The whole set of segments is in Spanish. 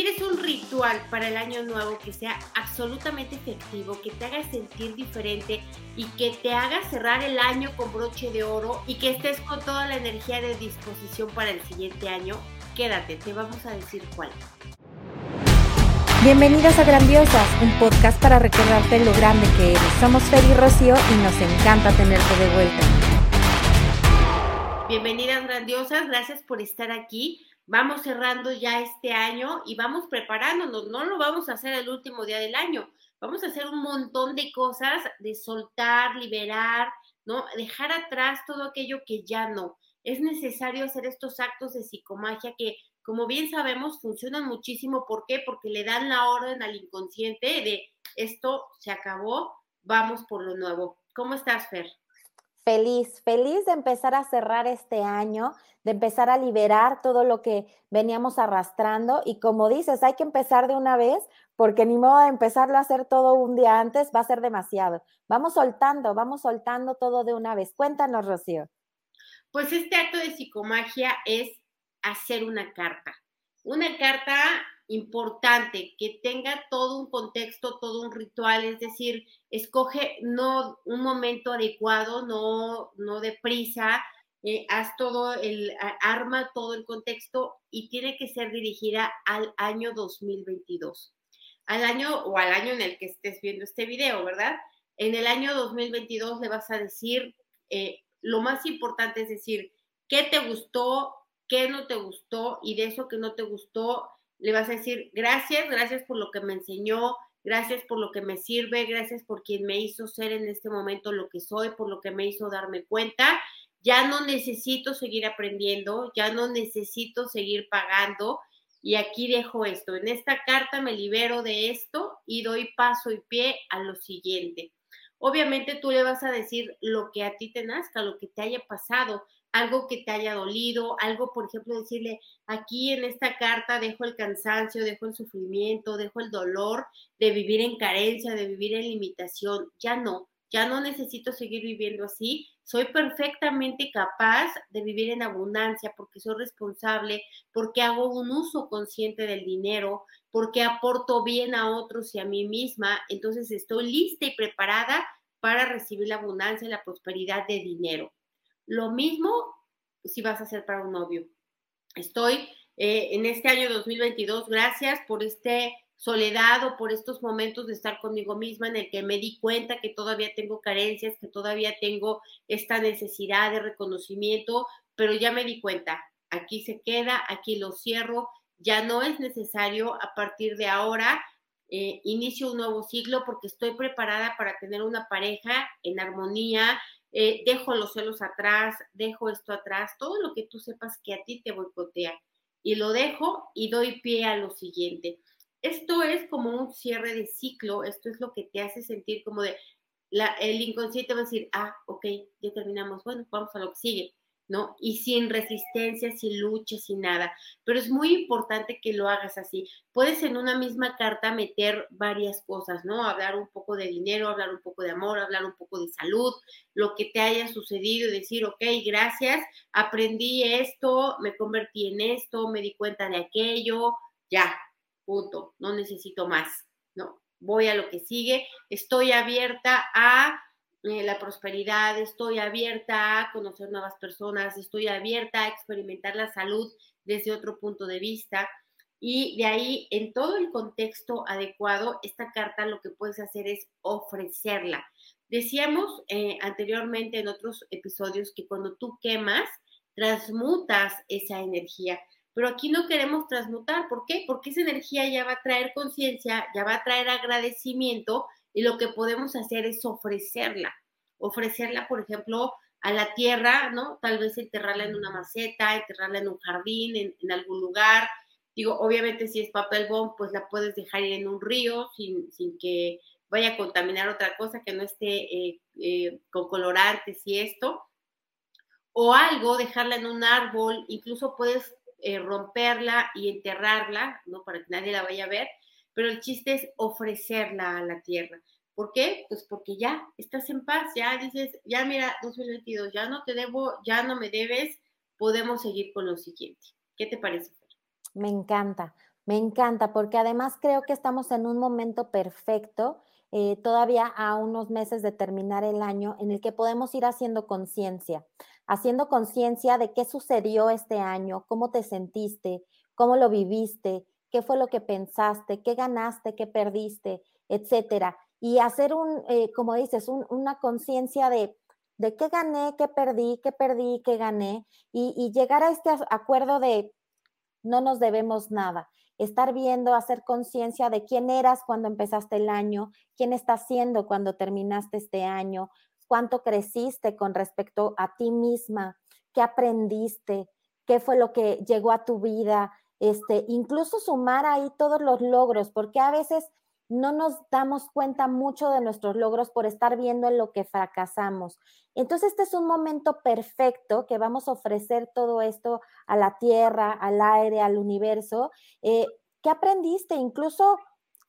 ¿Quieres un ritual para el año nuevo que sea absolutamente efectivo, que te haga sentir diferente y que te haga cerrar el año con broche de oro y que estés con toda la energía de disposición para el siguiente año? Quédate, te vamos a decir cuál. Bienvenidas a Grandiosas, un podcast para recordarte lo grande que eres. Somos Fer y Rocío y nos encanta tenerte de vuelta. Bienvenidas grandiosas, gracias por estar aquí vamos cerrando ya este año y vamos preparándonos, no lo vamos a hacer el último día del año, vamos a hacer un montón de cosas de soltar, liberar, ¿no? Dejar atrás todo aquello que ya no. Es necesario hacer estos actos de psicomagia que, como bien sabemos, funcionan muchísimo. ¿Por qué? Porque le dan la orden al inconsciente de esto se acabó, vamos por lo nuevo. ¿Cómo estás, Fer? Feliz, feliz de empezar a cerrar este año, de empezar a liberar todo lo que veníamos arrastrando y como dices, hay que empezar de una vez porque ni modo de empezarlo a hacer todo un día antes va a ser demasiado. Vamos soltando, vamos soltando todo de una vez. Cuéntanos, Rocío. Pues este acto de psicomagia es hacer una carta. Una carta importante, que tenga todo un contexto, todo un ritual, es decir, escoge no un momento adecuado, no, no deprisa, eh, haz todo el, arma todo el contexto y tiene que ser dirigida al año 2022, al año o al año en el que estés viendo este video, ¿verdad? En el año 2022 le vas a decir, eh, lo más importante es decir, qué te gustó, qué no te gustó y de eso que no te gustó, le vas a decir gracias, gracias por lo que me enseñó, gracias por lo que me sirve, gracias por quien me hizo ser en este momento lo que soy, por lo que me hizo darme cuenta. Ya no necesito seguir aprendiendo, ya no necesito seguir pagando. Y aquí dejo esto. En esta carta me libero de esto y doy paso y pie a lo siguiente. Obviamente tú le vas a decir lo que a ti te nazca, lo que te haya pasado, algo que te haya dolido, algo, por ejemplo, decirle, aquí en esta carta dejo el cansancio, dejo el sufrimiento, dejo el dolor de vivir en carencia, de vivir en limitación. Ya no, ya no necesito seguir viviendo así. Soy perfectamente capaz de vivir en abundancia porque soy responsable, porque hago un uso consciente del dinero, porque aporto bien a otros y a mí misma. Entonces estoy lista y preparada para recibir la abundancia y la prosperidad de dinero. Lo mismo si vas a hacer para un novio. Estoy eh, en este año 2022, gracias por este soledad o por estos momentos de estar conmigo misma en el que me di cuenta que todavía tengo carencias, que todavía tengo esta necesidad de reconocimiento, pero ya me di cuenta, aquí se queda, aquí lo cierro, ya no es necesario a partir de ahora. Eh, inicio un nuevo ciclo porque estoy preparada para tener una pareja en armonía, eh, dejo los celos atrás, dejo esto atrás, todo lo que tú sepas que a ti te boicotea y lo dejo y doy pie a lo siguiente. Esto es como un cierre de ciclo, esto es lo que te hace sentir como de, la, el inconsciente va a decir, ah, ok, ya terminamos, bueno, vamos a lo que sigue. ¿No? Y sin resistencia, sin lucha, sin nada. Pero es muy importante que lo hagas así. Puedes en una misma carta meter varias cosas, ¿no? Hablar un poco de dinero, hablar un poco de amor, hablar un poco de salud, lo que te haya sucedido y decir, ok, gracias, aprendí esto, me convertí en esto, me di cuenta de aquello, ya, punto, no necesito más, ¿no? Voy a lo que sigue, estoy abierta a eh, la prosperidad, estoy abierta a conocer nuevas personas, estoy abierta a experimentar la salud desde otro punto de vista. Y de ahí, en todo el contexto adecuado, esta carta lo que puedes hacer es ofrecerla. Decíamos eh, anteriormente en otros episodios que cuando tú quemas, transmutas esa energía. Pero aquí no queremos transmutar. ¿Por qué? Porque esa energía ya va a traer conciencia, ya va a traer agradecimiento y lo que podemos hacer es ofrecerla, ofrecerla, por ejemplo, a la tierra, ¿no? Tal vez enterrarla en una maceta, enterrarla en un jardín, en, algún lugar. Digo, obviamente si es papel bomb, pues la puedes dejar ir en un río sin, que vaya a contaminar otra cosa, que no esté eh, eh, con colorantes y esto. O algo, dejarla en un árbol, incluso puedes eh, romperla y enterrarla, ¿no? Para que nadie la vaya a ver pero el chiste es ofrecerla a la tierra. ¿Por qué? Pues porque ya estás en paz, ya dices, ya mira, 2022, ya no te debo, ya no me debes, podemos seguir con lo siguiente. ¿Qué te parece? Me encanta. Me encanta porque además creo que estamos en un momento perfecto, eh, todavía a unos meses de terminar el año, en el que podemos ir haciendo conciencia, haciendo conciencia de qué sucedió este año, cómo te sentiste, cómo lo viviste, qué fue lo que pensaste, qué ganaste, qué perdiste, etcétera. Y hacer un, eh, como dices, una conciencia de, de qué gané, qué perdí, qué perdí, qué gané, y, y llegar a este acuerdo de no nos debemos nada estar viendo, hacer conciencia de quién eras cuando empezaste el año, quién estás siendo cuando terminaste este año, cuánto creciste con respecto a ti misma, qué aprendiste, qué fue lo que llegó a tu vida, este, incluso sumar ahí todos los logros, porque a veces no nos damos cuenta mucho de nuestros logros por estar viendo en lo que fracasamos. Entonces, este es un momento perfecto que vamos a ofrecer todo esto a la tierra, al aire, al universo. Eh, ¿Qué aprendiste? Incluso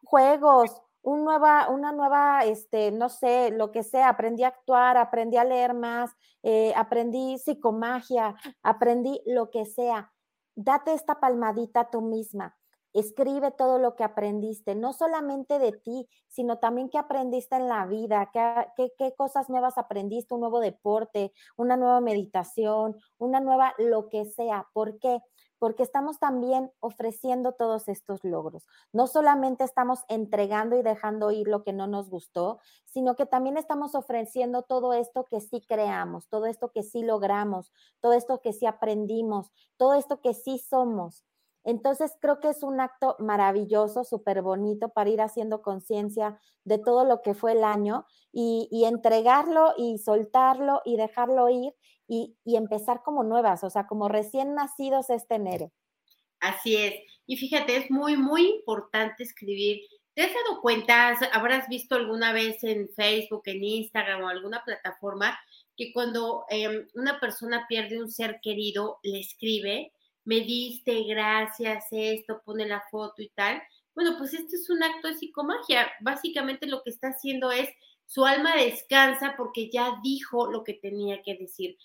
juegos, nueva, una nueva, este, no sé, lo que sea, aprendí a actuar, aprendí a leer más, eh, aprendí psicomagia, aprendí lo que sea. Date esta palmadita tú misma Escribe todo lo que aprendiste, no solamente de ti, sino también qué aprendiste en la vida, qué, qué, cosas nuevas aprendiste, un nuevo deporte, una nueva meditación, una nueva lo que sea. ¿Por qué? Porque estamos también ofreciendo todos estos logros. No solamente estamos entregando y dejando ir lo que no nos gustó, sino que también estamos ofreciendo todo esto que sí creamos, todo esto que sí logramos, todo esto que sí aprendimos, todo esto que sí somos. Entonces creo que es un acto maravilloso, súper bonito para ir haciendo conciencia de todo lo que fue el año y, entregarlo y soltarlo y dejarlo ir y, empezar como nuevas, o sea, como recién nacidos este enero. Así es. Y fíjate, es muy, muy importante escribir. ¿Te has dado cuenta, habrás visto alguna vez en Facebook, en Instagram o alguna plataforma, que cuando em, una persona pierde un ser querido, le escribe? Me diste, gracias, esto, pone la foto y tal. Bueno, pues esto es un acto de psicomagia. Básicamente lo que está haciendo es su alma descansa porque ya dijo lo que tenía que decir.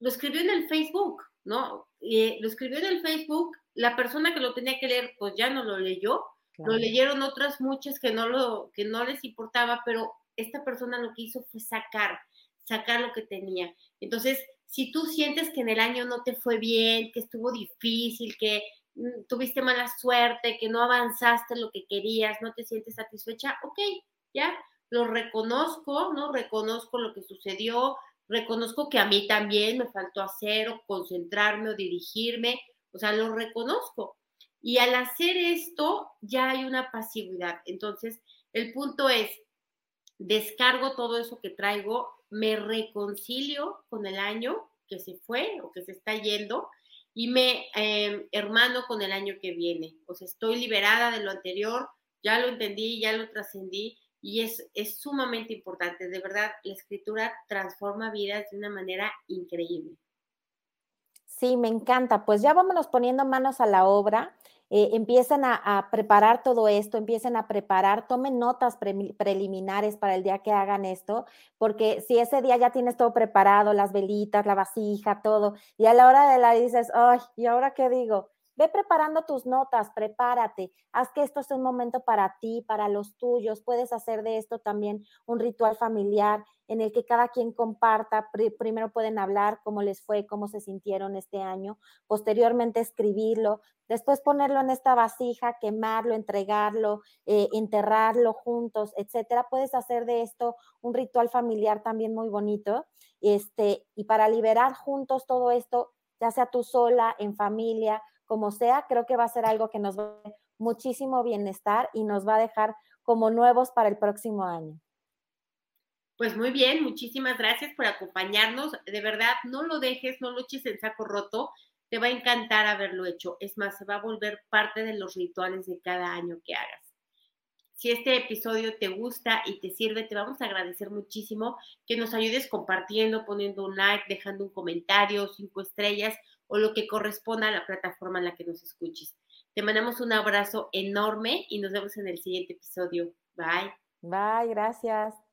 Lo escribió en el Facebook, ¿no? Eh, lo escribió en el Facebook, la persona que lo tenía que leer, pues ya no lo leyó. Lo leyeron otras muchas que no, lo, que no les importaba, pero esta persona lo que hizo fue sacar, sacar lo que tenía. Entonces, si tú sientes que en el año no te fue bien, que estuvo difícil, que mm, tuviste mala suerte, que no avanzaste lo que querías, no te sientes satisfecha, ok, ya, lo reconozco, ¿no? Reconozco lo que sucedió, reconozco que a mí también me faltó hacer o concentrarme o dirigirme, o sea, lo reconozco. Y al hacer esto ya hay una pasividad. Entonces, el punto es, descargo todo eso que traigo, me reconcilio con el año que se fue o que se está yendo y me em, hermano con el año que viene. O sea, estoy liberada de lo anterior, ya lo entendí, ya lo trascendí y es, es sumamente importante. De verdad, la escritura transforma vidas de una manera increíble. Sí, me encanta. Pues ya vámonos poniendo manos a la obra. Eh, empiecen a, preparar todo esto, empiecen a preparar, tomen notas preliminares para el día que hagan esto, porque si ese día ya tienes todo preparado, las velitas, la vasija, todo, y a la hora de la dices, ay, ¿y ahora qué digo? Ve preparando tus notas, prepárate, haz que esto sea un momento para ti, para los tuyos. Puedes hacer de esto también un ritual familiar en el que cada quien comparta. primero pueden hablar cómo les fue, cómo se sintieron este año, posteriormente escribirlo, después ponerlo en esta vasija, quemarlo, entregarlo, eh, enterrarlo juntos, etcétera. Puedes hacer de esto un ritual familiar también muy bonito. Este, y para liberar juntos todo esto, ya sea tú sola, en familia, como sea, creo que va a ser algo que nos va a muchísimo bienestar y nos va a dejar como nuevos para el próximo año. Pues muy bien, muchísimas gracias por acompañarnos. De verdad, no lo dejes, no lo eches en saco roto. Te va a encantar haberlo hecho. Es más, se va a volver parte de los rituales de cada año que hagas. Si este episodio te gusta y te sirve, te vamos a agradecer muchísimo que nos ayudes compartiendo, poniendo un like, dejando un comentario, cinco estrellas o lo que corresponda a la plataforma en la que nos escuches. Te mandamos un abrazo enorme y nos vemos en el siguiente episodio. Bye. Bye, gracias.